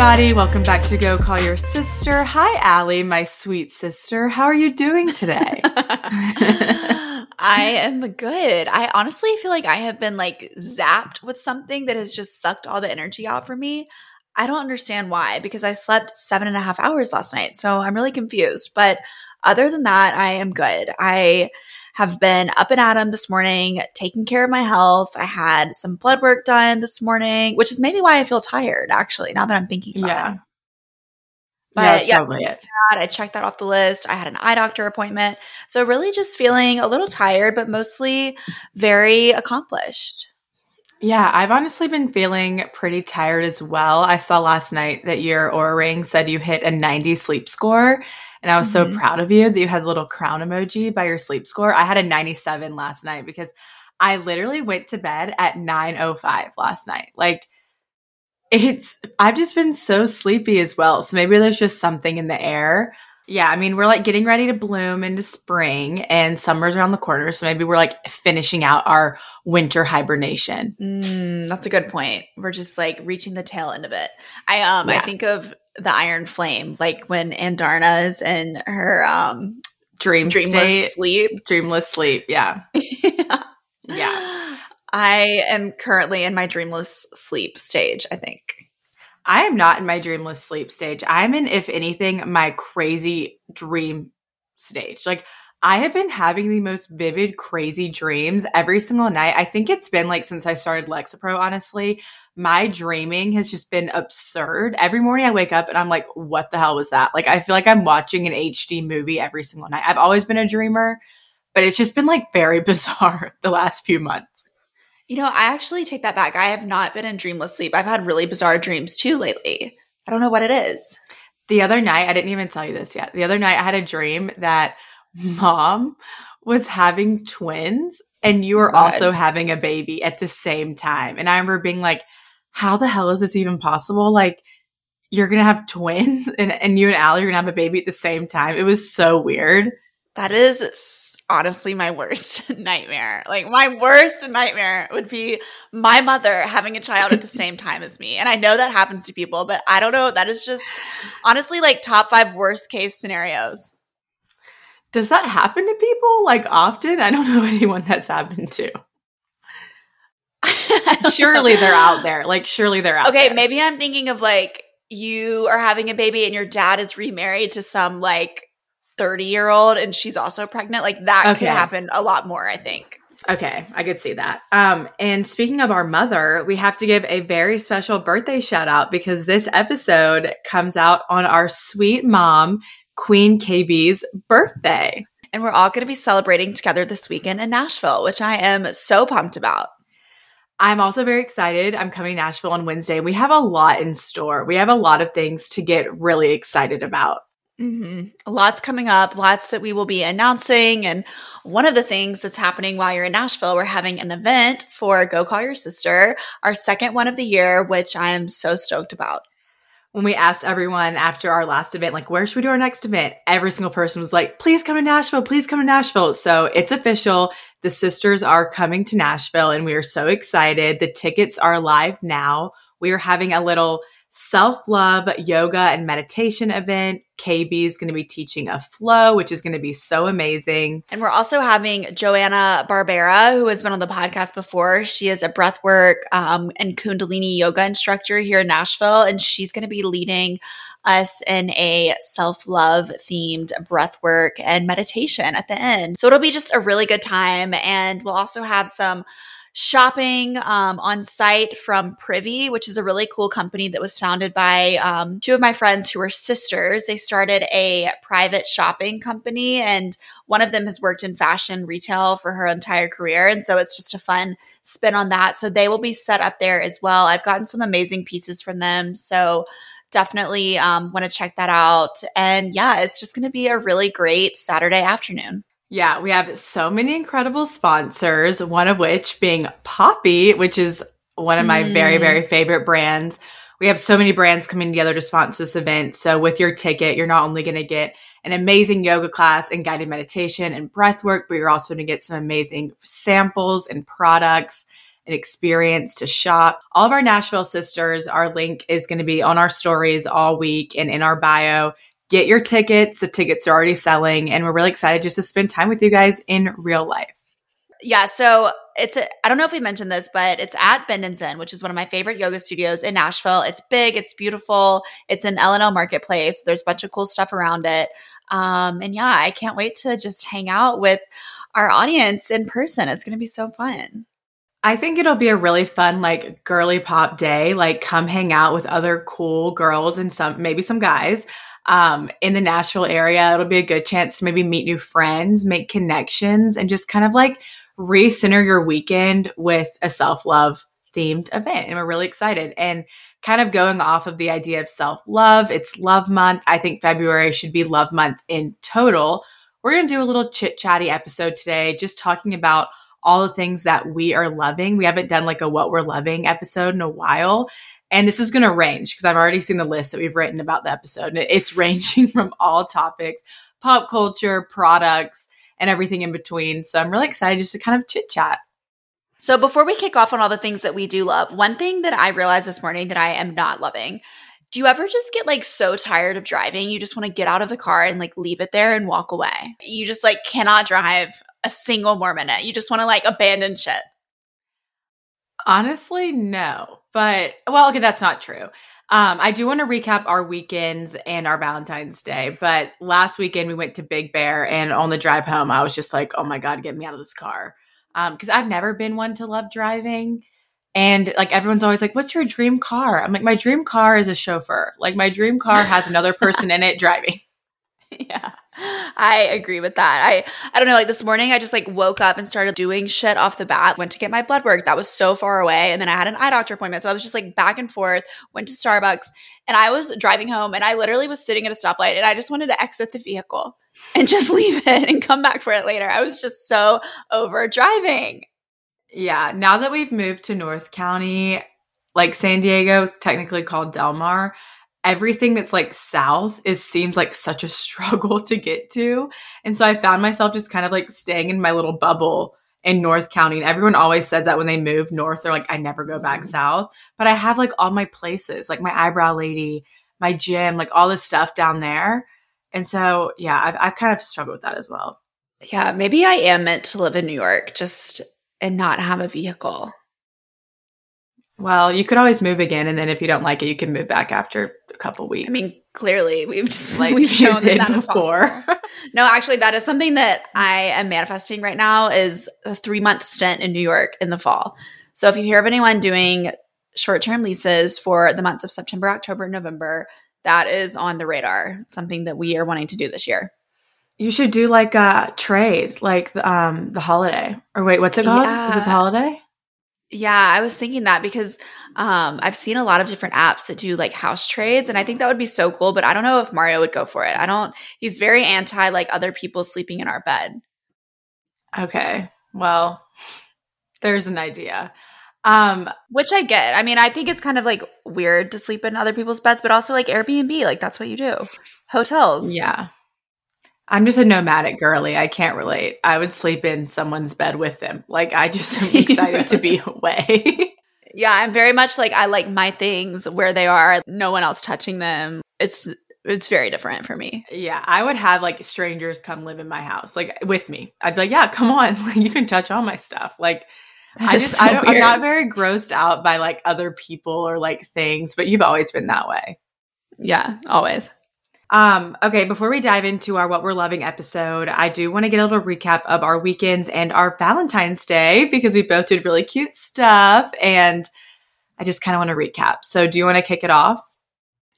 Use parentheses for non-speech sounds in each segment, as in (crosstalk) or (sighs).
everybody. Welcome back to Go Call Your Sister. Hi, Allie, my sweet sister. How are you doing today? (laughs) I am good. I honestly feel like I have been like zapped with something that has just sucked all the energy out for me. I don't understand why because I slept seven and a half hours last night. So I'm really confused. But other than that, I am good. I have been up and at 'em this morning, taking care of my health. I had some blood work done this morning, which is maybe why I feel tired, actually, now that I'm thinking about yeah. it. But yeah, probably it. I checked that off the list. I had an eye doctor appointment. So really just feeling a little tired, but mostly very accomplished. Yeah, I've honestly been feeling pretty tired as well. I saw last night that your Oura Ring said you hit a 90 sleep score. And I was so Mhm. proud of you that you had a little crown emoji by your sleep score. I had a 97 last night because I literally went to bed at 9:05 last night. Like it's I've just been so sleepy as well. So maybe there's just something in the air. Yeah, I mean, we're like getting ready to bloom into spring and summer's around the corner. So maybe we're like finishing out our winter hibernation. Mm, that's a good point. We're just like reaching the tail end of it. I um I think of the Iron Flame, like when Andarna is in her um Dream dreamless state, sleep. dreamless sleep. Yeah. (laughs) Yeah. I am currently in my dreamless sleep stage, I think. I am not in my dreamless sleep stage. I'm in, if anything, my crazy dream stage. Like, I have been having the most vivid, crazy dreams every single night. I think it's been like since I started Lexapro, honestly. My dreaming has just been absurd. Every morning I wake up and I'm like, what the hell was that? Like, I feel like I'm watching an HD movie every single night. I've always been a dreamer, but it's just been like very (laughs) bizarre the last few months. You know, I actually take that back. I have not been in dreamless sleep. I've had really bizarre dreams too lately. I don't know what it is. The other night, I didn't even tell you this yet. The other night, I had a dream that mom was having twins and you were oh God. also having a baby at the same time. And I remember being like, how the hell is this even possible? Like, you're to have twins (laughs) and, and you and Allie are to have a baby at the same time. It was so weird. That is honestly my worst (laughs) nightmare. Like my worst nightmare would be my mother having a child at the same (laughs) time as me. And I know that happens to people, but I don't know. That is just honestly like top five worst case scenarios. Does that happen to people like often? I don't know anyone that's happened to. (laughs) Surely they're out there. Like, surely they're out Okay, there. maybe I'm thinking of like you are having a baby and your dad is remarried to some like 30 year old and she's also pregnant. Like that Okay. could happen a lot more, I think. Okay, I could see that. Um, and speaking of our mother, we have to give a very special birthday shout out because this episode comes out on our sweet mom, Queen KB's birthday. And we're all going to be celebrating together this weekend in Nashville, which I am so pumped about. I'm also very excited. I'm coming to Nashville on Wednesday. We have a lot in store. We have a lot of things to get really excited about. hmm Lots coming up, lots that we will be announcing. And one of the things that's happening while you're in Nashville, we're having an event for Go Call Your Sister, our second one of the year, which I am so stoked about. When we asked everyone after our last event, like, where should we do our next event? Every single person was like, please come to Nashville. Please come to Nashville. So it's official. The sisters are coming to Nashville and we are so excited. The tickets are live now. We are having a little self love yoga and meditation event. KB is going to be teaching a flow, which is going to be so amazing. And we're also having Joanna Barbera, who has been on the podcast before. She is a breathwork um, and Kundalini yoga instructor here in Nashville, and she's going to be leading us in a self love themed breathwork and meditation at the end. So it'll be just a really good time. And we'll also have some shopping um, on site from Privy, which is a really cool company that was founded by um, two of my friends who are sisters. They started a private shopping company, and one of them has worked in fashion retail for her entire career. And so it's just a fun spin on that. So they will be set up there as well. I've gotten some amazing pieces from them. So definitely um, want to check that out. And yeah, it's just going to be a really great Saturday afternoon. Yeah, we have so many incredible sponsors, one of which being Poppi, which is one of my very, Mm. very favorite brands. We have so many brands coming together to sponsor this event. So with your ticket, you're not only going to get an amazing yoga class and guided meditation and breath work, but you're also going to get some amazing samples and products and experience to shop. All of our Nashville sisters, our link is going to be on our stories all week and in our bio. Get your tickets. The tickets are already selling, and we're really excited just to spend time with you guys in real life. Yeah, so it's I don't know if we mentioned this, but it's at Bend and Zen, which is one of my favorite yoga studios in Nashville. It's big, it's beautiful. It's an L&L marketplace. There's a bunch of cool stuff around it. Um, and yeah, I can't wait to just hang out with our audience in person. It's going to be so fun. I think it'll be a really fun, like girly pop day. Like, come hang out with other cool girls and some, maybe some guys um, in the Nashville area. It'll be a good chance to maybe meet new friends, make connections, and just kind of like recenter your weekend with a self love themed event. And we're really excited. And kind of going off of the idea of self love, it's love month. I think February should be love month in total. We're going to do a little chit chatty episode today, just talking about all the things that we are loving. We haven't done like a what we're loving episode in a while. And this is going to range because I've already seen the list that we've written about the episode. And it's (laughs) ranging from all topics, pop culture, products, and everything in between. So I'm really excited just to kind of chit chat. So before we kick off on all the things that we do love, one thing that I realized this morning that I am not loving. Do you ever just get like so tired of driving? You just want to get out of the car and like leave it there and walk away. You just like cannot drive a single more minute. You just want to like abandon shit. Honestly, no. But well, okay, that's not true. Um, I do want to recap our weekends and our Valentine's Day. But last weekend we went to Big Bear, and on the drive home, I was just like, "Oh my god, get me out of this car!" Because um, I've never been one to love driving, and like everyone's always like, "What's your dream car?" I'm like, "My dream car is a chauffeur. Like my dream car has another person in it driving." (laughs) yeah. I agree with that. I I don't know like this morning I just like woke up and started doing shit off the bat. Went to get my blood work. That was so far away and then I had an eye doctor appointment. So I was just like back and forth, went to Starbucks and I was driving home and I literally was sitting at a stoplight and I just wanted to exit the vehicle and just (laughs) leave it and come back for it later. I was just so over driving. Yeah, now that we've moved to North County, like San Diego is technically called Del Mar everything that's like south is seems like such a struggle to get to. And so I found myself just kind of like staying in my little bubble in North County. And everyone always says that when they move north, they're like, I never go back mm-hmm. south. But I have like all my places, like my eyebrow lady, my gym, like all this stuff down there. And so, yeah, I've, I've kind of struggled with that as well. Yeah, maybe I am meant to live in New York just and not have a vehicle. Well, you could always move again, and then if you don't like it, you can move back after a couple weeks. I mean, clearly we've just like we've shown that, that before. (laughs) no, actually, that is something that I am manifesting right now. Is a three month stint in New York in the fall. So if you hear of anyone doing short term leases for the months of September, October, November, that is on the radar. Something that we are wanting to do this year. You should do like a trade, like um the holiday. Or wait, what's it called? Yeah. Is it the holiday? Yeah, I was thinking that because um, I've seen a lot of different apps that do like house trades, and I think that would be so cool. But I don't know if Mario would go for it. I don't. He's very anti like other people sleeping in our bed. Okay, well, there's an idea. Um, which I get. I mean, I think it's kind of like weird to sleep in other people's beds, but also like Airbnb, like that's what you do. Hotels. Yeah. I'm just a nomadic girly. I can't relate. I would sleep in someone's bed with them. Like I just am (laughs) excited to be away. (laughs) yeah, I'm very much like I like my things where they are, no one else touching them. It's it's very different for me. Yeah, I would have like strangers come live in my house, like with me. I'd be like, "Yeah, come on, (laughs) like, you can touch all my stuff." Like, I just, so I don't, I'm not very grossed out by like other people or like things, but you've always been that way. Yeah, always. Um, okay, before we dive into our What We're Loving episode, I do want to get a little recap of our weekends and our Valentine's Day because we both did really cute stuff and I just kind of want to recap. So, do you want to kick it off?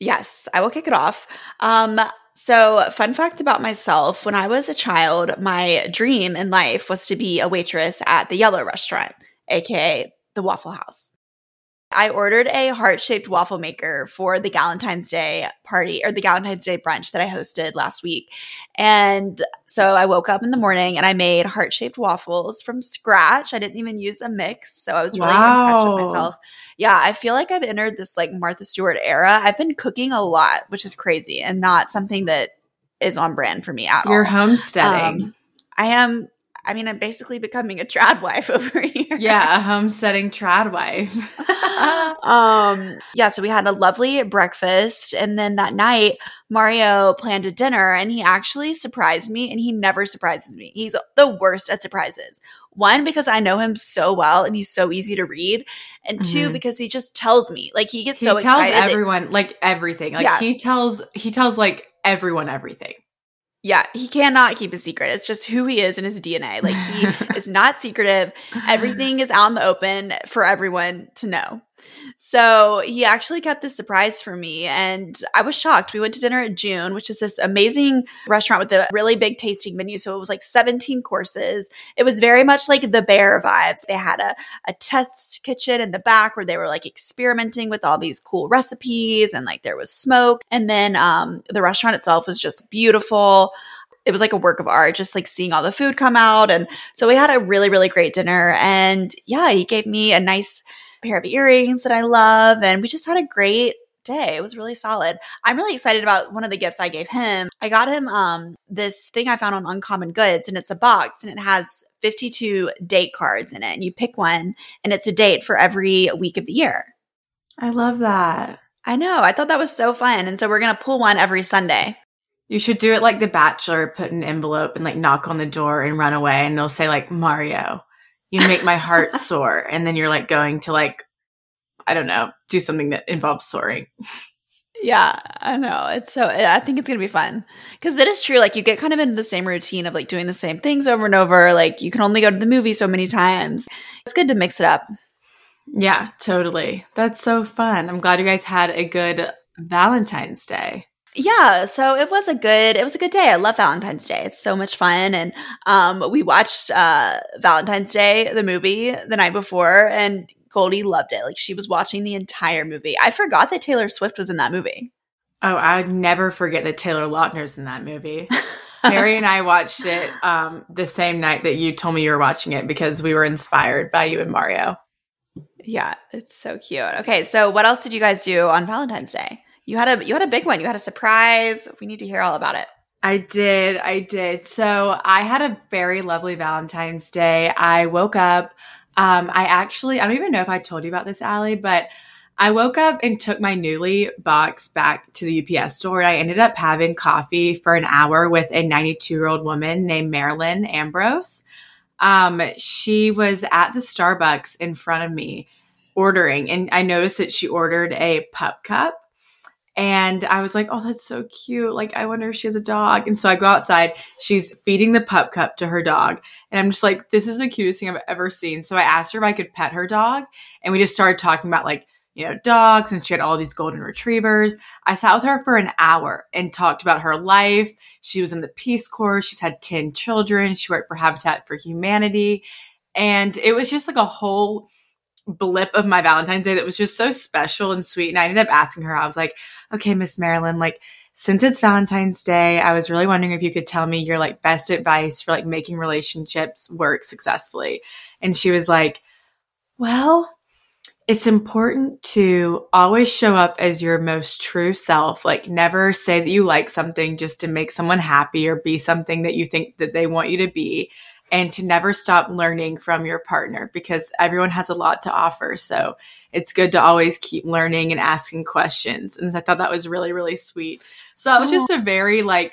Yes, I will kick it off. Um, so, fun fact about myself when I was a child, my dream in life was to be a waitress at the Yellow Restaurant, aka the Waffle House. I ordered a heart shaped waffle maker for the Valentine's Day party or the Valentine's Day brunch that I hosted last week. And so I woke up in the morning and I made heart shaped waffles from scratch. I didn't even use a mix. So I was really wow. impressed with myself. Yeah, I feel like I've entered this like Martha Stewart era. I've been cooking a lot, which is crazy and not something that is on brand for me at You're all. You're homesteading. Um, I am I mean, I'm basically becoming a trad wife (laughs) over here. Yeah, a homesteading trad wife. (laughs) um, yeah, so we had a lovely breakfast. And then that night, Mario planned a dinner and he actually surprised me. And he never surprises me. He's the worst at surprises. One, because I know him so well and he's so easy to read. And mm-hmm. two, because he just tells me. Like he gets he so tells excited. everyone that, like everything. Like yeah. he tells he tells like everyone everything. Yeah, he cannot keep a secret. It's just who he is in his DNA. Like he (laughs) is not secretive. Everything is out in the open for everyone to know. So he actually kept this surprise for me and I was shocked. We went to dinner at June, which is this amazing restaurant with a really big tasting menu. So it was like 17 courses. It was very much like the bear vibes. They had a, a test kitchen in the back where they were like experimenting with all these cool recipes and like there was smoke. And then um, the restaurant itself was just beautiful it was like a work of art, just like seeing all the food come out. And so we had a really, really great dinner. And yeah, he gave me a nice pair of earrings that I love. And we just had a great day. It was really solid. I'm really excited about one of the gifts I gave him. I got him um this thing I found on Uncommon Goods and it's a box and it has 52 date cards in it and you pick one and it's a date for every week of the year. I love that. I know. I thought that was so fun and so we're going to pull one every Sunday. You should do it like The Bachelor, put an envelope and like knock on the door and run away and they'll say like Mario you make my heart (laughs) soar and then you're like going to like i don't know do something that involves soaring. Yeah i know. It's so i think it's gonna be fun. Because it is true like you get kind of into the same routine of like doing the same things over and over like you can only go to the movie so many times. It's good to mix it up. Yeah totally. That's so fun. I'm glad you guys had a good valentine's day yeah, so it was a good it was a good day. I love Valentine's Day. It's so much fun and um we watched uh Valentine's Day the movie the night before and Goldie loved it. Like she was watching the entire movie. I forgot that Taylor Swift was in that movie. Oh, I would never forget that Taylor Lautner's in that movie. (laughs) Harry and I watched it um, the same night that you told me you were watching it because we were inspired by you and Mario. Yeah, it's so cute. Okay, so what else did you guys do on Valentine's Day? You had a you had a big one. You had a surprise. We need to hear all about it. I did. I did. So I had a very lovely Valentine's Day. I woke up. Um, I actually, I don't even know if I told you about this, Allie, but I woke up and took my Nuuly box back to the UPS store. And I ended up having coffee for an hour with a 92 year old woman named Marilyn Ambrose. Um, she was at the Starbucks in front of me ordering, and I noticed that she ordered a pup cup. And I was like, oh, that's so cute. Like, I wonder if she has a dog. And so I go outside. She's feeding the pup cup to her dog. And I'm just like, this is the cutest thing I've ever seen. So I asked her if I could pet her dog. And we just started talking about like, you know, dogs. And she had all these golden retrievers. I sat with her for an hour and talked about her life. She was in the Peace Corps. She's had 10 children. She worked for Habitat for Humanity. And it was just like a whole blip of my Valentine's Day that was just so special and sweet. And I ended up asking her, I was like, okay, Miss Marilyn, like, since it's Valentine's Day, I was really wondering if you could tell me your like best advice for like making relationships work successfully. And she was like, well, it's important to always show up as your most true self. Like never say that you like something just to make someone happy or be something that you think that they want you to be and to never stop learning from your partner because everyone has a lot to offer. So it's good to always keep learning and asking questions. And I thought that was really, really sweet. So that was just oh. a very like,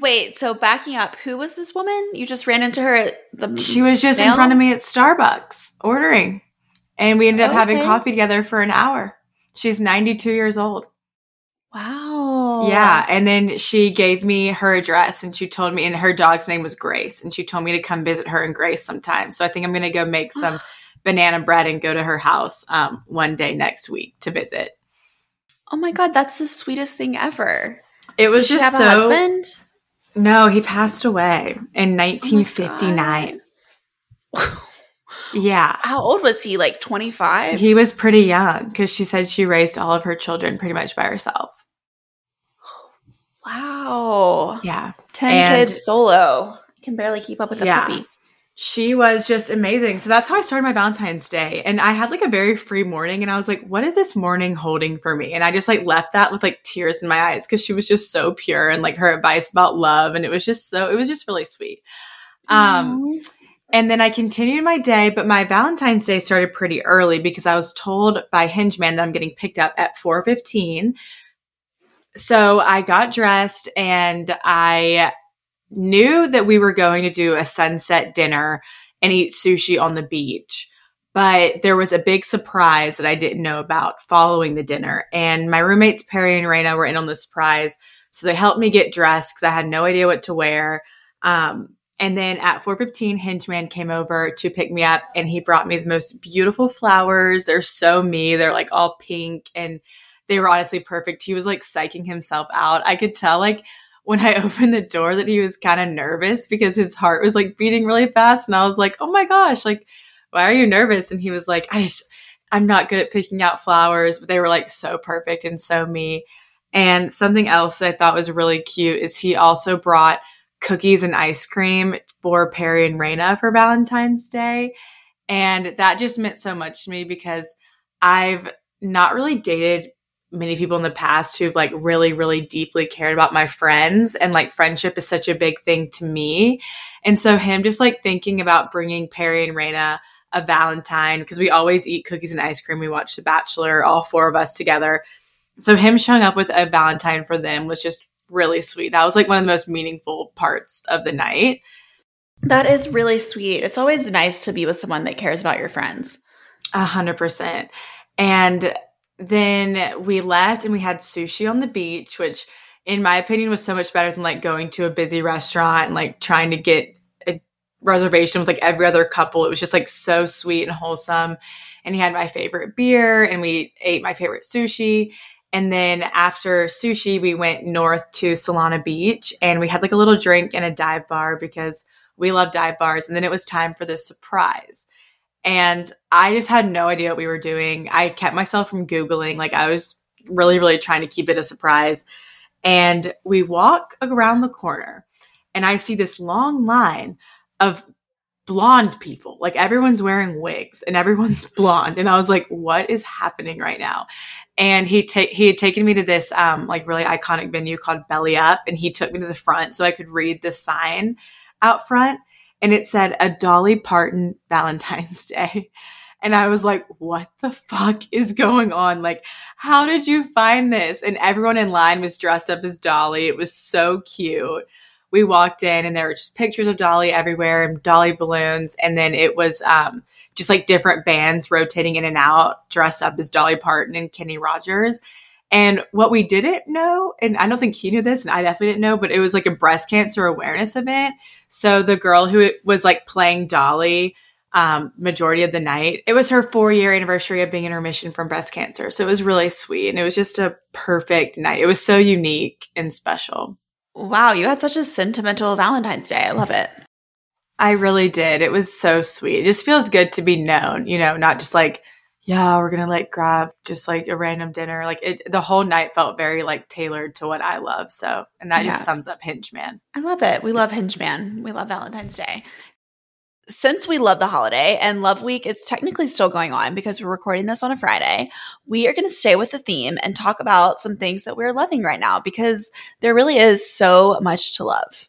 Wait, so backing up, who was this woman? You just ran into her at the She was just mail? in front of me at Starbucks ordering. And we ended up okay. having coffee together for an hour. She's 92 years old. Wow. Yeah. And then she gave me her address and she told me, and her dog's name was Grace. And she told me to come visit her and Grace sometime. So I think I'm going to go make (sighs) some banana bread and go to her house um, one day next week to visit. Oh my God. That's the sweetest thing ever. It was Did just so. husband? No, he passed away in 1959. Oh (laughs) yeah. How old was he? Like 25? He was pretty young because she said she raised all of her children pretty much by herself. Wow. Yeah. 10 and kids solo. I can barely keep up with the yeah. puppy. She was just amazing. So that's how I started my Valentine's Day. And I had like a very free morning and I was like, what is this morning holding for me? And I just like left that with like tears in my eyes because she was just so pure and like her advice about love. And it was just so, it was just really sweet. Um, And then I continued my day, but my Valentine's Day started pretty early because I was told by Hingeman that I'm getting picked up at 4:15. So I got dressed and I knew that we were going to do a sunset dinner and eat sushi on the beach. But there was a big surprise that I didn't know about following the dinner. And my roommates, Perry and Raina, were in on the surprise. So they helped me get dressed because I had no idea what to wear. Um, and then at 4:15, Hingeman came over to pick me up, and he brought me the most beautiful flowers. They're so me. They're like all pink, and they were honestly perfect. He was like psyching himself out. I could tell like when I (laughs) opened the door that he was kind of nervous because his heart was like beating really fast, and I was like, "Oh my gosh, like why are you nervous?" And he was like, "I just I'm not good at picking out flowers, but they were like so perfect and so me." And something else I thought was really cute is he also brought cookies and ice cream for Perry and Raina for Valentine's Day. And that just meant so much to me because I've not really dated many people in the past who've like really, really deeply cared about my friends. And like friendship is such a big thing to me. And so him just like thinking about bringing Perry and Raina a Valentine because we always eat cookies and ice cream. We watch The Bachelor, all four of us together. So him showing up with a Valentine for them was just really sweet. That was like one of the most meaningful parts of the night. That is really sweet. It's always nice to be with someone that cares about your friends. A hundred percent. And then we left and we had sushi on the beach, which in my opinion was so much better than like going to a busy restaurant and like trying to get a reservation with like every other couple. It was just like so sweet and wholesome. And he had my favorite beer and we ate my favorite sushi. And then after sushi, we went north to Solana Beach and we had like a little drink and a dive bar because we love dive bars. And then it was time for the surprise. And I just had no idea what we were doing. I kept myself from Googling. Like I was really, really trying to keep it a surprise. And we walk around the corner and I see this long line of blonde people. Like everyone's wearing wigs and everyone's (laughs) blonde. And I was like, what is happening right now? And he ta- he had taken me to this um like really iconic venue called Belly Up and he took me to the front so I could read the sign out front and it said a Dolly Parton Valentine's (laughs) Day. And I was like, what the fuck is going on? Like, how did you find this? And everyone in line was dressed up as Dolly. It was so cute we walked in and there were just pictures of Dolly everywhere and Dolly balloons. And then it was um, just like different bands rotating in and out, dressed up as Dolly Parton and Kenny Rogers. And what we didn't know, and I don't think he knew this, and I definitely didn't know, but it was like a breast cancer awareness event. So the girl who was like playing Dolly, um, majority of the night, it was her four year anniversary of being in remission from breast cancer. So it was really sweet, and it was just a perfect night. It was so unique and special. Wow, you had such a sentimental Valentine's Day. I love it. I really did. It was so sweet. It just feels good to be known, you know, not just like, yeah, we're gonna like grab just like a random dinner. Like it, the whole night felt very like tailored to what I love. So, and that yeah. just sums up Hinge Man. I love it. We love Hinge Man. We love Valentine's Day since we love the holiday and Love Week is technically still going on because we're recording this on a Friday, we are going to stay with the theme and talk about some things that we're loving right now because there really is so much to love.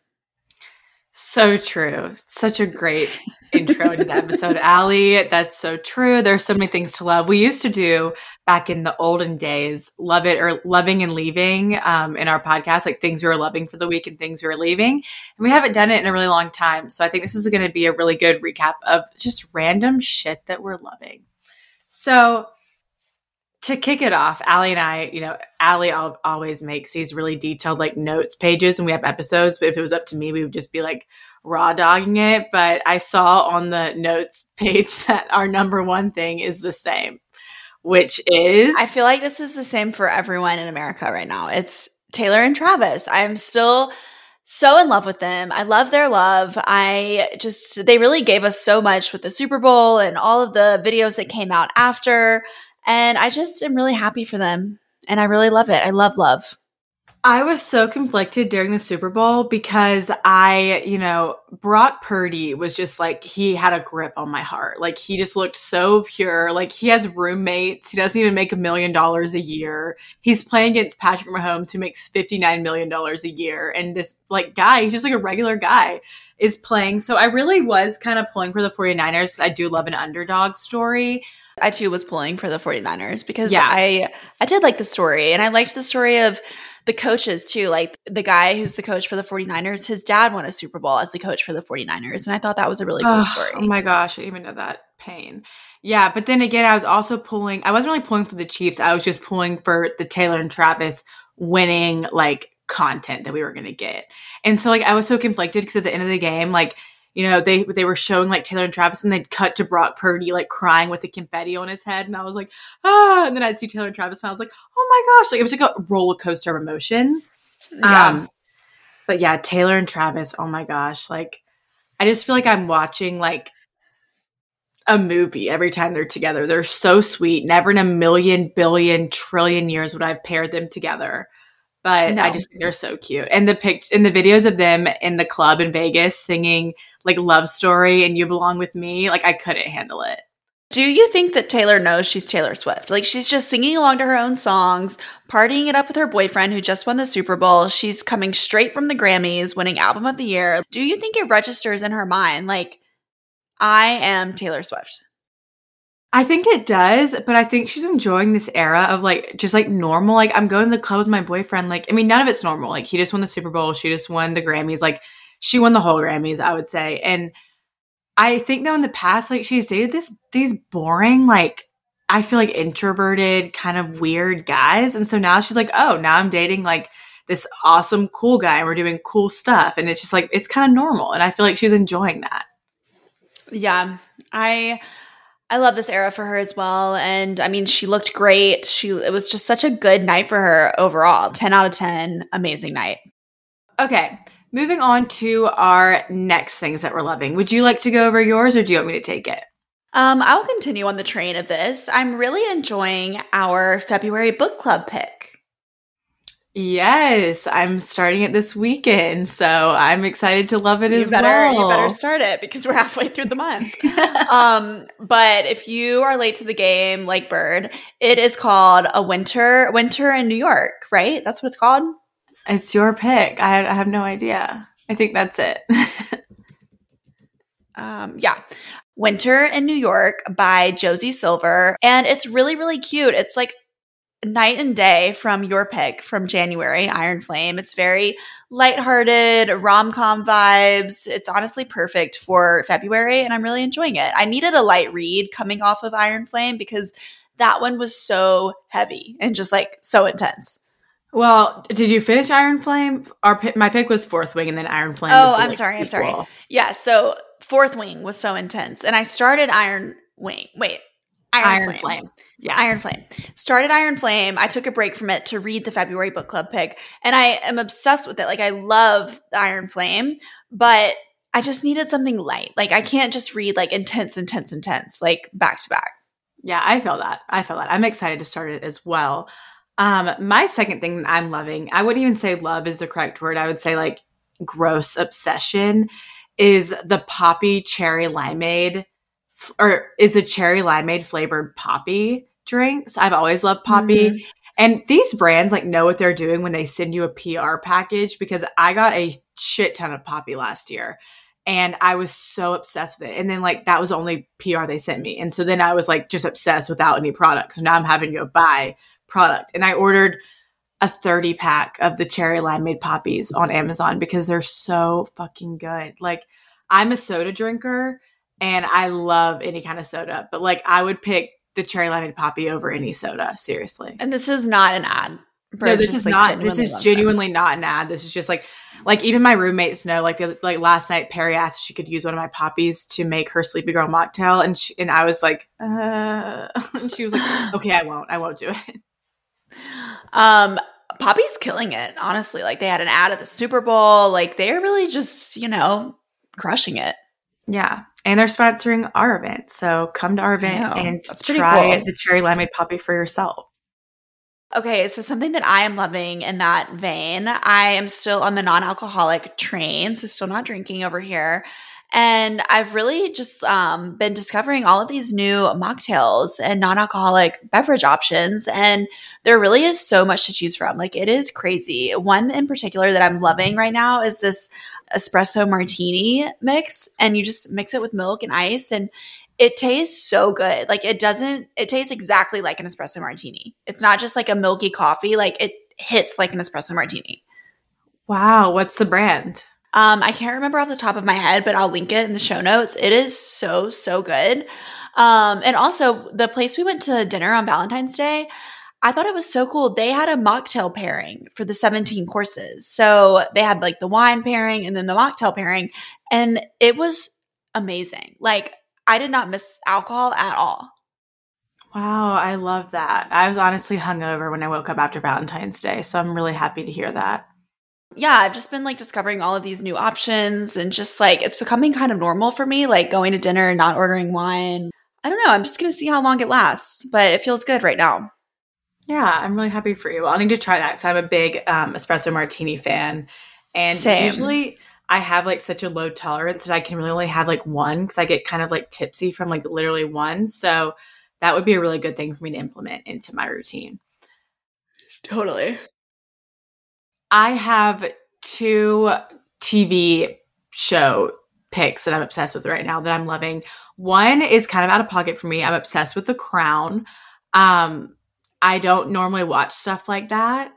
So true. Such a great intro into the episode, Allie. That's so true. There's so many things to love. We used to do back in the olden days, love it or loving and leaving um, in our podcast, like things we were loving for the week and things we were leaving. And we haven't done it in a really long time. So I think this is going to be a really good recap of just random shit that we're loving. So to kick it off, Allie and I, you know, Allie always makes these really detailed like notes pages and we have episodes. But if it was up to me, we would just be like raw dogging it. But I saw on the notes (laughs) page that our number one thing is the same, which is. I feel like this is the same for everyone in America right now. It's Taylor and Travis. I'm still so in love with them. I love their love. I just, they really gave us so much with the Super Bowl and all of the videos that came out after. And I just am really happy for them. And I really love it. I love love. I was so conflicted during the Super Bowl because I, you know, Brock Purdy was just like, he had a grip on my heart. Like, he just looked so pure. Like, he has roommates. He doesn't even make a million dollars a year. He's playing against Patrick Mahomes, who makes $59 million a year. And this, like, guy, he's just like a regular guy, is playing. So I really was kind of pulling for the 49ers. I do love an underdog story. I too was pulling for the 49ers because yeah. I I did like the story and I liked the story of the coaches too. Like the guy who's the coach for the 49ers, his dad won a Super Bowl as the coach for the 49ers. And I thought that was a really cool oh, story. Oh my gosh, I didn't even know that pain. Yeah, but then again, I was also pulling, I wasn't really pulling for the Chiefs. I was just pulling for the Taylor and Travis winning like content that we were going to get. And so like I was so conflicted because at the end of the game, like you know, they they were showing like Taylor and Travis, and they'd cut to Brock Purdy like crying with the confetti on his head, and I was like, ah, and then I'd see Taylor and Travis, and I was like, oh my gosh, like it was like a roller coaster of emotions. Yeah. Um, but yeah, Taylor and Travis, oh my gosh, like I just feel like I'm watching like a movie every time they're together. They're so sweet. Never in a million, billion, trillion years would I have paired them together but no. I just think they're so cute. And the pic in the videos of them in the club in Vegas singing like love story and you belong with me, like I couldn't handle it. Do you think that Taylor knows she's Taylor Swift? Like she's just singing along to her own songs, partying it up with her boyfriend who just won the Super Bowl. She's coming straight from the Grammys, winning album of the year. Do you think it registers in her mind like I am Taylor Swift? I think it does, but I think she's enjoying this era of like just like normal. Like I'm going to the club with my boyfriend. Like I mean, none of it's normal. Like he just won the Super Bowl. She just won the Grammys. Like she won the whole Grammys. I would say. And I think though in the past, like she's dated this these boring like I feel like introverted kind of weird guys, and so now she's like, oh, now I'm dating like this awesome cool guy, and we're doing cool stuff, and it's just like it's kind of normal, and I feel like she's enjoying that. Yeah, I I love this era for her as well. And I mean, she looked great. She it was just such a good night for her overall. 10 out of 10, amazing night. Okay. Moving on to our next things that we're loving. Would you like to go over yours or do you want me to take it? Um, I'll continue on the train of this. I'm really enjoying our February book club pick. Yes, I'm starting it this weekend, so I'm excited to love it you as better, well. You better start it because we're halfway through the month. (laughs) um, but if you are late to the game, like Bird, it is called a winter winter in New York, right? That's what it's called. It's your pick. I, I have no idea. I think that's it. (laughs) um, yeah. Winter in New York by Josie Silver. And it's really, really cute. It's like night and day from your pick from January, Iron Flame. It's very lighthearted, rom com vibes. It's honestly perfect for February, and I'm really enjoying it. I needed a light read coming off of Iron Flame because that one was so heavy and just like so intense. Well, did you finish Iron Flame? Our my pick was Fourth Wing, and then Iron Flame. Oh, I'm like sorry. I'm sorry. Yeah, so Fourth Wing was so intense, and I started Iron Wing. Wait, Iron, Iron Flame. Flame. Yeah. Iron Flame. Started Iron Flame. I took a break from it to read the February book club pick. And I am obsessed with it. Like I love Iron Flame, but I just needed something light. Like I can't just read like intense, intense, intense, like back to back. Yeah, I feel that. I feel that. I'm excited to start it as well. Um, my second thing that I'm loving, I wouldn't even say love is the correct word. I would say like gross obsession is the poppi cherry limeade or is a cherry limeade flavored poppi drinks. I've always loved poppi. Mm-hmm. And these brands like know what they're doing when they send you a PR package because I got a shit ton of poppi last year and I was so obsessed with it. And then like that was the only PR they sent me. And so then I was like just obsessed without any product. So now I'm having to go buy product. And I ordered a 30 pack of the cherry limeade poppies on Amazon because they're so fucking good. Like I'm a soda drinker and I love any kind of soda, but like I would pick the cherry limeade poppi over any soda, seriously. And this is not an ad. no, this is like not. This is genuinely not an ad. This is just like, like even my roommates know. Like, the, like last night, Perry asked if she could use one of my poppies to make her Sleepy Girl mocktail, and she, and I was like, uh, (laughs) and she was like, (laughs) okay, I won't, I won't do it. Um, Poppi's killing it, honestly. Like they had an ad at the Super Bowl. Like they're really just, you know, crushing it. Yeah. And they're sponsoring our event. So come to our event and try cool. the cherry limeade poppi for yourself. Okay, so something that I am loving in that vein, I am still on the non alcoholic train, so still not drinking over here. And I've really just um, been discovering all of these new mocktails and non alcoholic beverage options. And there really is so much to choose from. Like, it is crazy. One in particular that I'm loving right now is this espresso martini mix. And you just mix it with milk and ice. And it tastes so good. Like it doesn't, it tastes exactly like an espresso martini. It's not just like a milky coffee, like it hits like an espresso martini. Wow. What's the brand? Um, I can't remember off the top of my head, but I'll link it in the show notes. It is so, so good. Um, and also the place we went to dinner on Valentine's Day, I thought it was so cool. They had a mocktail pairing for the 17 courses. So they had like the wine pairing and then the mocktail pairing. And it was amazing. Like I did not miss alcohol at all. Wow, I love that. I was honestly hungover when I woke up after Valentine's Day, so I'm really happy to hear that. Yeah, I've just been like discovering all of these new options and just like it's becoming kind of normal for me, like going to dinner and not ordering wine. I don't know. I'm just going to see how long it lasts, but it feels good right now. Yeah, I'm really happy for you. I'll need to try that because I'm a big um, espresso martini fan. And Same. usually I have like such a low tolerance that I can really only have like one because I get kind of like tipsy from like literally one. So that would be a really good thing for me to implement into my routine. Totally. I have two TV show picks that I'm obsessed with right now that I'm loving. One is kind of out of pocket for me. I'm obsessed with The Crown. Um, I don't normally watch stuff like that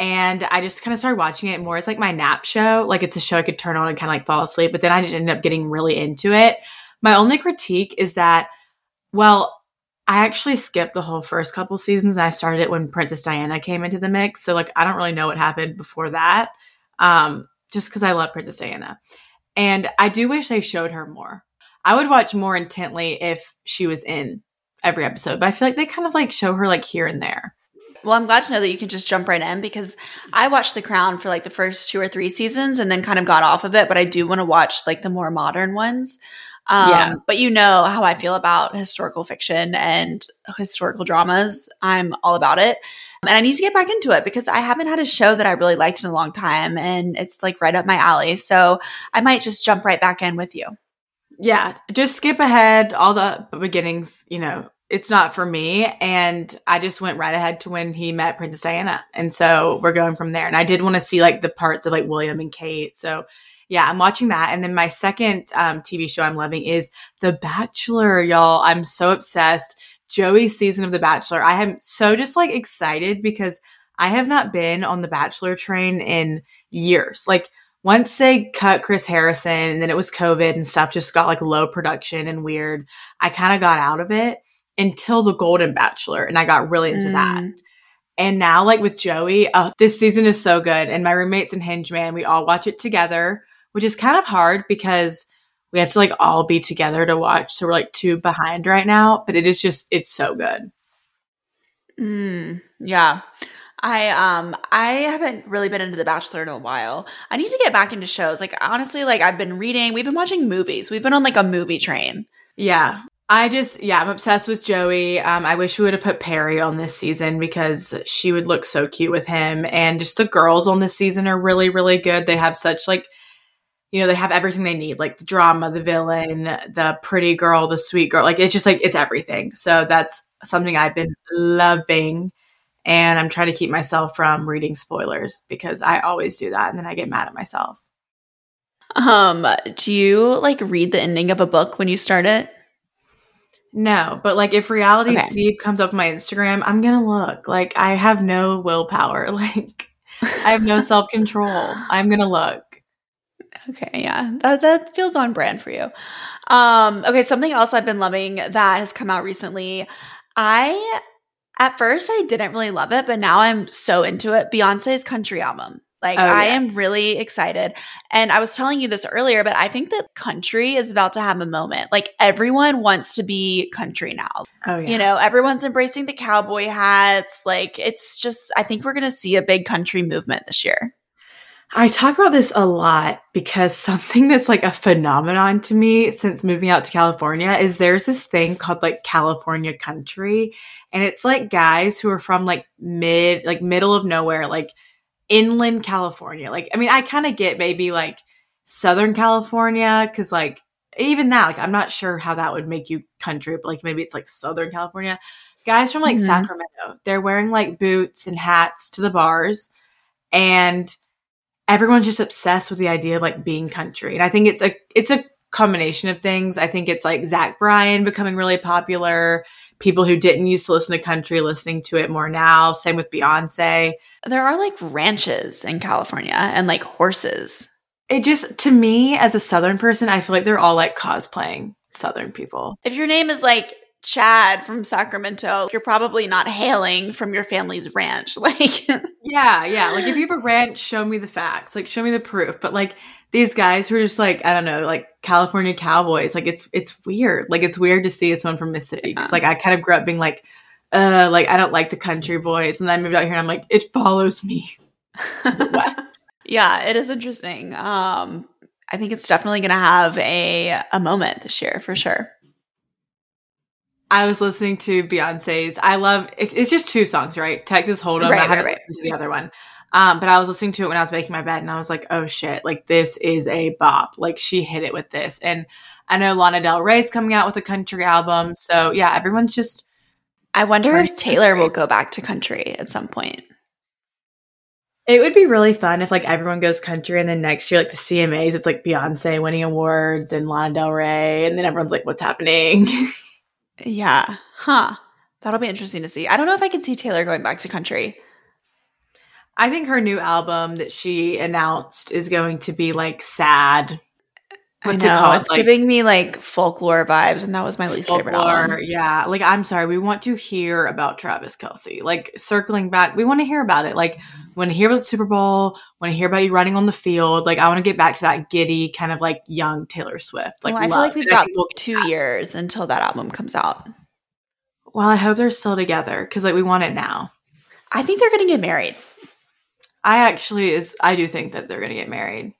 and I just kind of started watching it more as like my nap show. Like it's a show I could turn on and kind of like fall asleep, but then I just ended up getting really into it. My only critique is that, well, I actually skipped the whole first couple seasons. I started it when Princess Diana came into the mix. So like I don't really know what happened before that. Um, just because I love Princess Diana. And I do wish they showed her more. I would watch more intently if she was in every episode, but I feel like they kind of like show her like here and there. Well, I'm glad to know that you can just jump right in because I watched The Crown for like the first two or three seasons and then kind of got off of it. But I do want to watch like the more modern ones. Um, yeah. But you know how I feel about historical fiction and historical dramas. I'm all about it. And I need to get back into it because I haven't had a show that I really liked in a long time. And it's like right up my alley. So I might just jump right back in with you. Yeah. Just skip ahead all the beginnings, you know, it's not for me. And I just went right ahead to when he met Princess Diana. And so we're going from there. And I did want to see like the parts of like William and Kate. So yeah, I'm watching that. And then my second um, TV show I'm loving is The Bachelor, y'all. I'm so obsessed. Joey's season of The Bachelor. I am so just like excited because I have not been on The Bachelor train in years. Like, once they cut Chris Harrison and then it was COVID and stuff just got like low production and weird, I kind of got out of it until the Golden Bachelor, and I got really into mm. that. And now, like with Joey, oh, this season is so good. And my roommates and Hinge Man, we all watch it together, which is kind of hard because we have to like all be together to watch. So we're like two behind right now, but it is just, it's so good. Mm, yeah. I um I haven't really been into The Bachelor in a while. I need to get back into shows. Like honestly, like I've been reading, we've been watching movies. We've been on like a movie train. Yeah. I just, yeah, I'm obsessed with Joey. Um, I wish we would have put Perry on this season because she would look so cute with him. And just the girls on this season are really, really good. They have such like, you know, they have everything they need, like the drama, the villain, the pretty girl, the sweet girl. Like it's just like it's everything. So that's something I've been loving. And I'm trying to keep myself from reading spoilers because I always do that and then I get mad at myself. Um, do you like read the ending of a book when you start it? No, but like if reality okay. Steve comes up on my Instagram, I'm gonna look. Like I have no willpower. (laughs) Like I have no (laughs) self control. I'm gonna look. Okay, yeah. That that feels on brand for you. Um, okay, something else I've been loving that has come out recently. I at first I didn't really love it, but now I'm so into it. Beyonce's country album. Like, oh, I am really excited. And I was telling you this earlier, but I think that country is about to have a moment. Like, everyone wants to be country now. Oh, yeah. You know, everyone's embracing the cowboy hats. Like, it's just, I think we're going to see a big country movement this year. I talk about this a lot because (laughs) something that's like a phenomenon to me since moving out to California is there's this thing called like California country. And it's like guys who are from like mid, like middle of nowhere, like inland California. Like, I mean, I kind of get maybe like Southern California because like even that, like, I'm not sure how that would make you country, but like maybe it's like Southern California. Guys from like mm-hmm. Sacramento, they're wearing like boots and hats to the bars. And everyone's just obsessed with the idea of like being country. And I think it's a it's a combination of things. I think it's like Zach Bryan becoming really popular, people who didn't used to listen to country listening to it more now. Same with Beyonce. There are like ranches in California and like horses. It just to me as a southern person, I feel like they're all like cosplaying southern people. If your name is like Chad from Sacramento, you're probably not hailing from your family's ranch. (laughs) Like, yeah, yeah. Like, if you have a ranch, show me the facts. Like, show me the proof. But like these guys who are just like, I don't know, like California cowboys. Like, it's it's weird. Like, it's weird to see someone from Mississippi. Because like I kind of grew up being like, uh, like I don't like the country boys, and then I moved out here and I'm like, it follows me to the (laughs) west. yeah, it is interesting. Um, I think it's definitely going to have a a moment this year for sure. I was listening to Beyonce's. I love it's just two songs, right? Texas Hold'em. Right, I haven't right, listened to the other one, um, but I was listening to it when I was making my bed, and I was like, "Oh shit! Like this is a bop. Like she hit it with this." And I know Lana Del Rey's coming out with a country album, so yeah, everyone's just. I wonder if Taylor will go back to country at some point. It would be really fun if like everyone goes country and then next year like the CMAs it's like Beyonce winning awards and Lana Del Rey and then everyone's like what's happening? (laughs) Yeah. Huh. That'll be interesting to see. I don't know if I can see Taylor going back to country. I think her new album that she announced is going to be like sad. What's I know, it called? It's like, giving me like folklore vibes, and that was my least folklore, favorite album. Yeah, like I'm sorry, we want to hear about Travis Kelce. Like circling back, we want to hear about it. Like want to hear about the Super Bowl, want to hear about you running on the field. Like I want to get back to that giddy kind of like young Taylor Swift. Like well, I feel like we've got we'll two back. years until that album comes out. Well, I hope they're still together because like we want it now. I think they're going to get married. I actually is I do think that they're going to get married.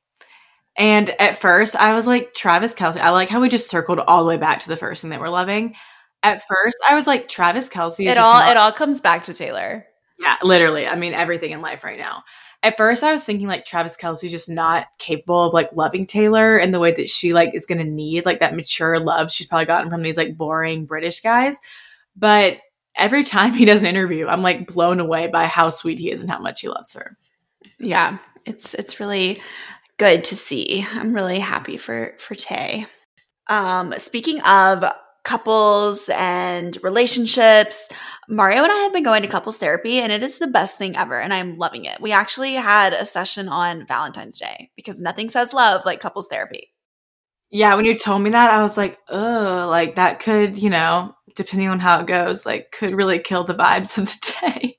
And at first, I was like, Travis Kelce. I like how we just circled all the way back to the first thing that we're loving. At first, I was like, Travis Kelce. it all not- it all comes back to Taylor. Yeah, literally. I mean, everything in life right now. At first, I was thinking like Travis Kelce's just not capable of like loving Taylor in the way that she like is gonna need like that mature love she's probably gotten from these like boring British guys. But every time he does an interview, I'm like blown away by how sweet he is and how much he loves her. Yeah, it's it's really good to see. I'm really happy for for Tay. Um, speaking of couples and relationships, Mario and I have been going to couples therapy and it is the best thing ever and I'm loving it. We actually had a session on Valentine's Day because nothing says love like couples therapy. Yeah, when you told me that, I was like, oh, like that could, you know, depending on how it goes, like could really kill the vibes of the (laughs) day.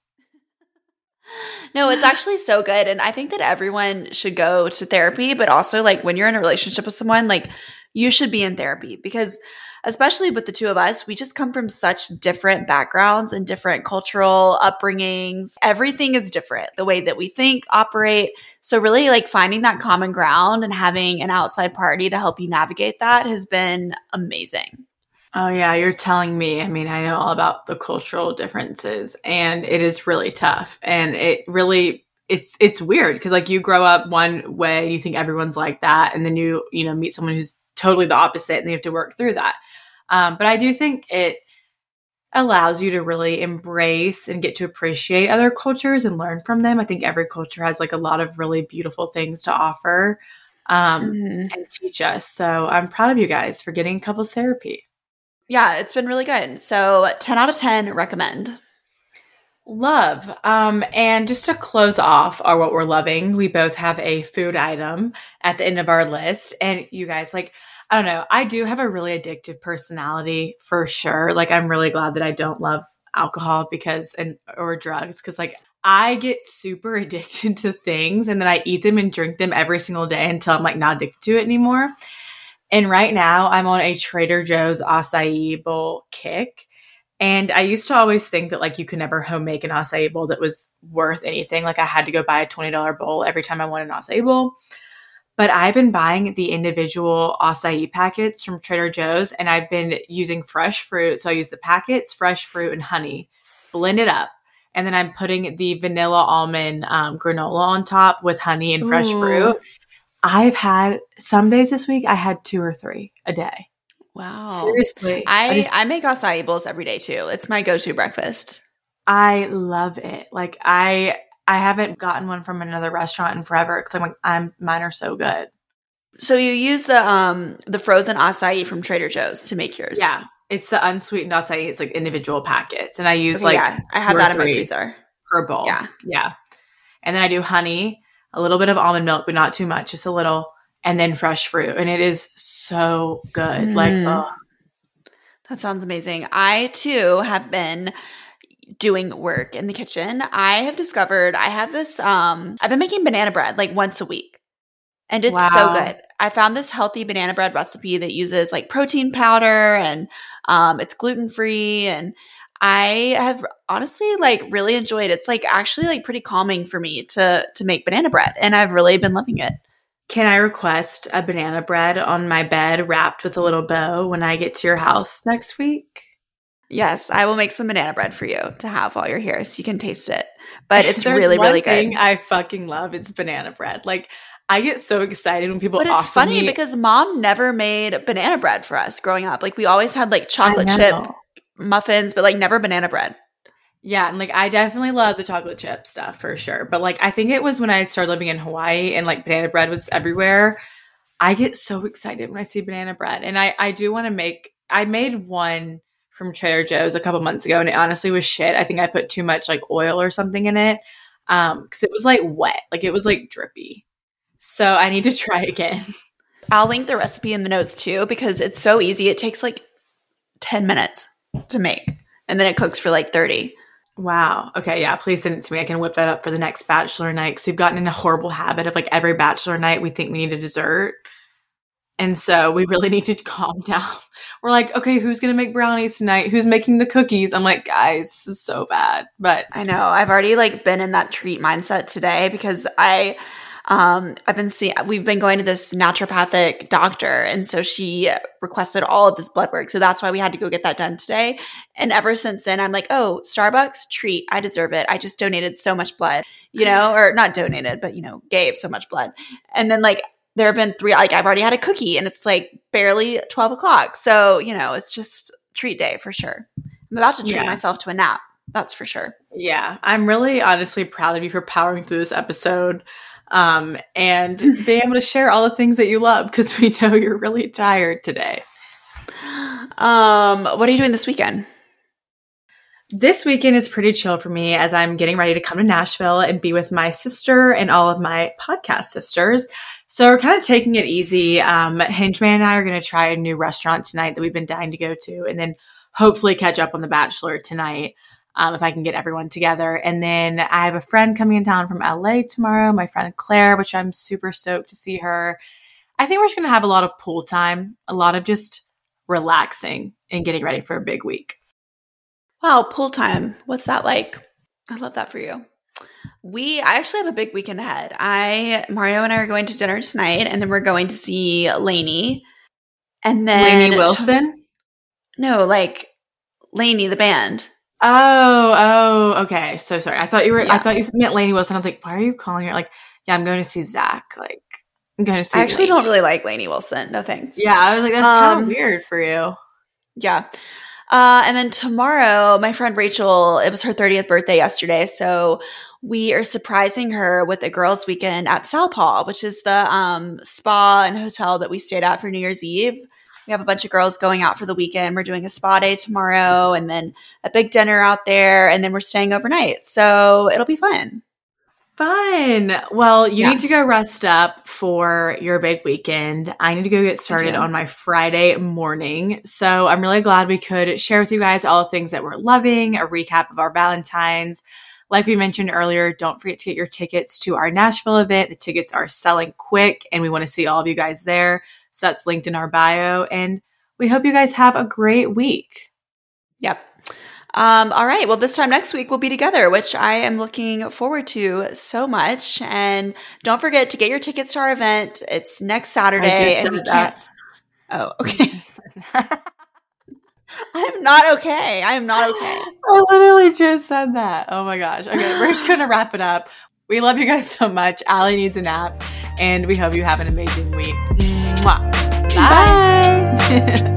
No, it's actually so good. And I think that everyone should go to therapy, but also like when you're in a relationship with someone, like you should be in therapy because especially with the two of us, we just come from such different backgrounds and different cultural upbringings. Everything is different, the way that we think, operate. So, really, like finding that common ground and having an outside party to help you navigate that has been amazing. Oh, yeah, you're telling me. I mean, I know all about the cultural differences, and it is really tough. And it really, it's it's weird because like you grow up one way and you think everyone's like that, and then you you know meet someone who's totally the opposite, and you have to work through that. Um, but I do think it allows you to really embrace and get to appreciate other cultures and learn from them. I think every culture has like a lot of really beautiful things to offer um, mm-hmm. and teach us. So I'm proud of you guys for getting couples therapy. Yeah, it's been really good. So 10 out of 10 recommend. Love. Um, and just to close off our what we're loving, we both have a food item at the end of our list. And you guys, like, I don't know, I do have a really addictive personality for sure. Like, I'm really glad that I don't love alcohol because and or drugs because like I get super (laughs) addicted to things and then I eat them and drink them every single day until I'm like not addicted to it anymore. And right now, I'm on a Trader Joe's acai bowl kick. And I used to always think that like you could never home make an acai bowl that was worth anything. Like I had to go buy a $20 bowl every time I wanted an acai bowl. But I've been buying the individual acai packets from Trader Joe's and I've been using fresh fruit. So I use the packets, fresh fruit, and honey, blend it up. And then I'm putting the vanilla almond um, granola on top with honey and fresh Ooh. fruit. I've had some days this week, I had two or three a day. Wow. Seriously. I, just- I make acai bowls every day too. It's my go to breakfast. I love it. Like I I haven't gotten one from another restaurant in forever because I'm like I'm mine are so good. So you use the um the frozen acai from Trader Joe's to make yours. Yeah, it's the unsweetened acai. It's like individual packets, and I use Okay, like yeah, I have that in my freezer. per bowl. Yeah. yeah. And then I do honey, a little bit of almond milk, but not too much, just a little, and then fresh fruit, and it is so good. Like Mm. oh, That sounds amazing. I too have been doing work in the kitchen. I have discovered I have this um I've been making banana bread like once a week. And it's so good. I found this healthy banana bread recipe that uses like protein powder and um it's gluten-free and I have honestly like really enjoyed it's like actually like pretty calming for me to to make banana bread and I've really been loving it. can I request a banana bread on my bed wrapped with a little bow when I get to your house next week? Yes, I will make some banana bread for you to have while you're here so you can taste it. But (laughs) it's really really good. I fucking love. It's banana bread. Like I get so excited when people. But it's funny me- because mom never made banana bread for us growing up. Like we always had like chocolate chip muffins, but like never banana bread. Yeah, and like I definitely love the chocolate chip stuff for sure. But like I think it was when I started living in Hawaii and like banana bread was everywhere. I get so excited when I see banana bread, and I I do want to make. I made one from Trader Joe's a couple months ago, and it honestly was shit. I think I put too much like oil or something in it, um, because it was like wet, like it was like drippy. So I need to (laughs) try again. I'll link the recipe in the notes too because it's so easy. It takes like 10 minutes to make and then it cooks for like 30. Wow. Okay. Yeah. Please send it to me. I can whip that up for the next bachelor night because we've gotten in a horrible habit of like every bachelor night we think we need a dessert. And so we really need to (laughs) calm down. We're like, okay, who's going to make brownies tonight? Who's making the cookies? I'm like, guys, this is so bad. But I know. I've already like been in that treat mindset today because I um I've been seeing we've been going to this naturopathic doctor and so she requested all of this blood work. So that's why we had to go get that done today. And ever since then I'm like, "Oh, Starbucks treat. I deserve it. I just donated so much blood." You know, or not donated, but you know, gave so much blood. And then like there have been three like I've already had a cookie and it's like barely 12 o'clock. So, you know, it's just treat day for sure. I'm about to treat Yeah. myself to a nap. That's for sure. yeah, I'm really honestly proud of you for powering through this episode um, and being able to share all the things that you love because we know you're really tired today. Um, what are you doing this weekend? This weekend is pretty chill for me as I'm getting ready to come to Nashville and be with my sister and all of my podcast sisters. So we're kind of taking it easy. Um, Hingeman and I are going to try a new restaurant tonight that we've been dying to go to, and then hopefully catch up on The Bachelor tonight um, if I can get everyone together. And then I have a friend coming in town from LA tomorrow, my friend Claire, which I'm super stoked to see her. I think we're just going to have a lot of pool time, a lot of just relaxing and getting ready for a big week. Wow, pool time. What's that like? I love that for you. We I actually have a big weekend ahead. I Mario and I are going to dinner tonight, and then we're going to see LANY. And then Lainey Wilson. No, like LANY, the band. Oh, oh, okay. So sorry. I thought you were. I thought you meant Lainey Wilson. I was like, why are you calling her? Like, yeah, I'm going to see Zach. Like, I'm going to see. I actually Lainey. don't really like Lainey Wilson. No thanks. Yeah, I was like, that's kind Um, of weird for you. Yeah. Uh, and then tomorrow, my friend Rachel, it was her 30th birthday yesterday. So we are surprising her with a girls' weekend at Sal Paul, which is the um, spa and hotel that we stayed at for New Year's Eve. We have a bunch of girls going out for the weekend. We're doing a spa day tomorrow and then a big dinner out there. And then we're staying overnight. So it'll be fun. Fun. Well, you Yeah. need to go rest up for your big weekend. I need to go get started on my Friday morning. So I'm really glad we could share with you guys all the things that we're loving, a recap of our Valentine's. Like we mentioned earlier, don't forget to get your tickets to our Nashville event. The tickets are selling quick, and we want to see all of you guys there. So that's linked in our bio. And we hope you guys have a great week. Yep. Um, all right. Well, this time next week we'll be together, which I am looking forward to so much. And don't forget to get your tickets to our event. It's next Saturday. and we can't. Oh, okay. (laughs) I'm not okay. I am not okay. (laughs) I literally just said that. Oh my gosh. Okay, we're just gonna wrap it up. We love you guys so much. Allie needs a nap, and we hope you have an amazing week. 木拜拜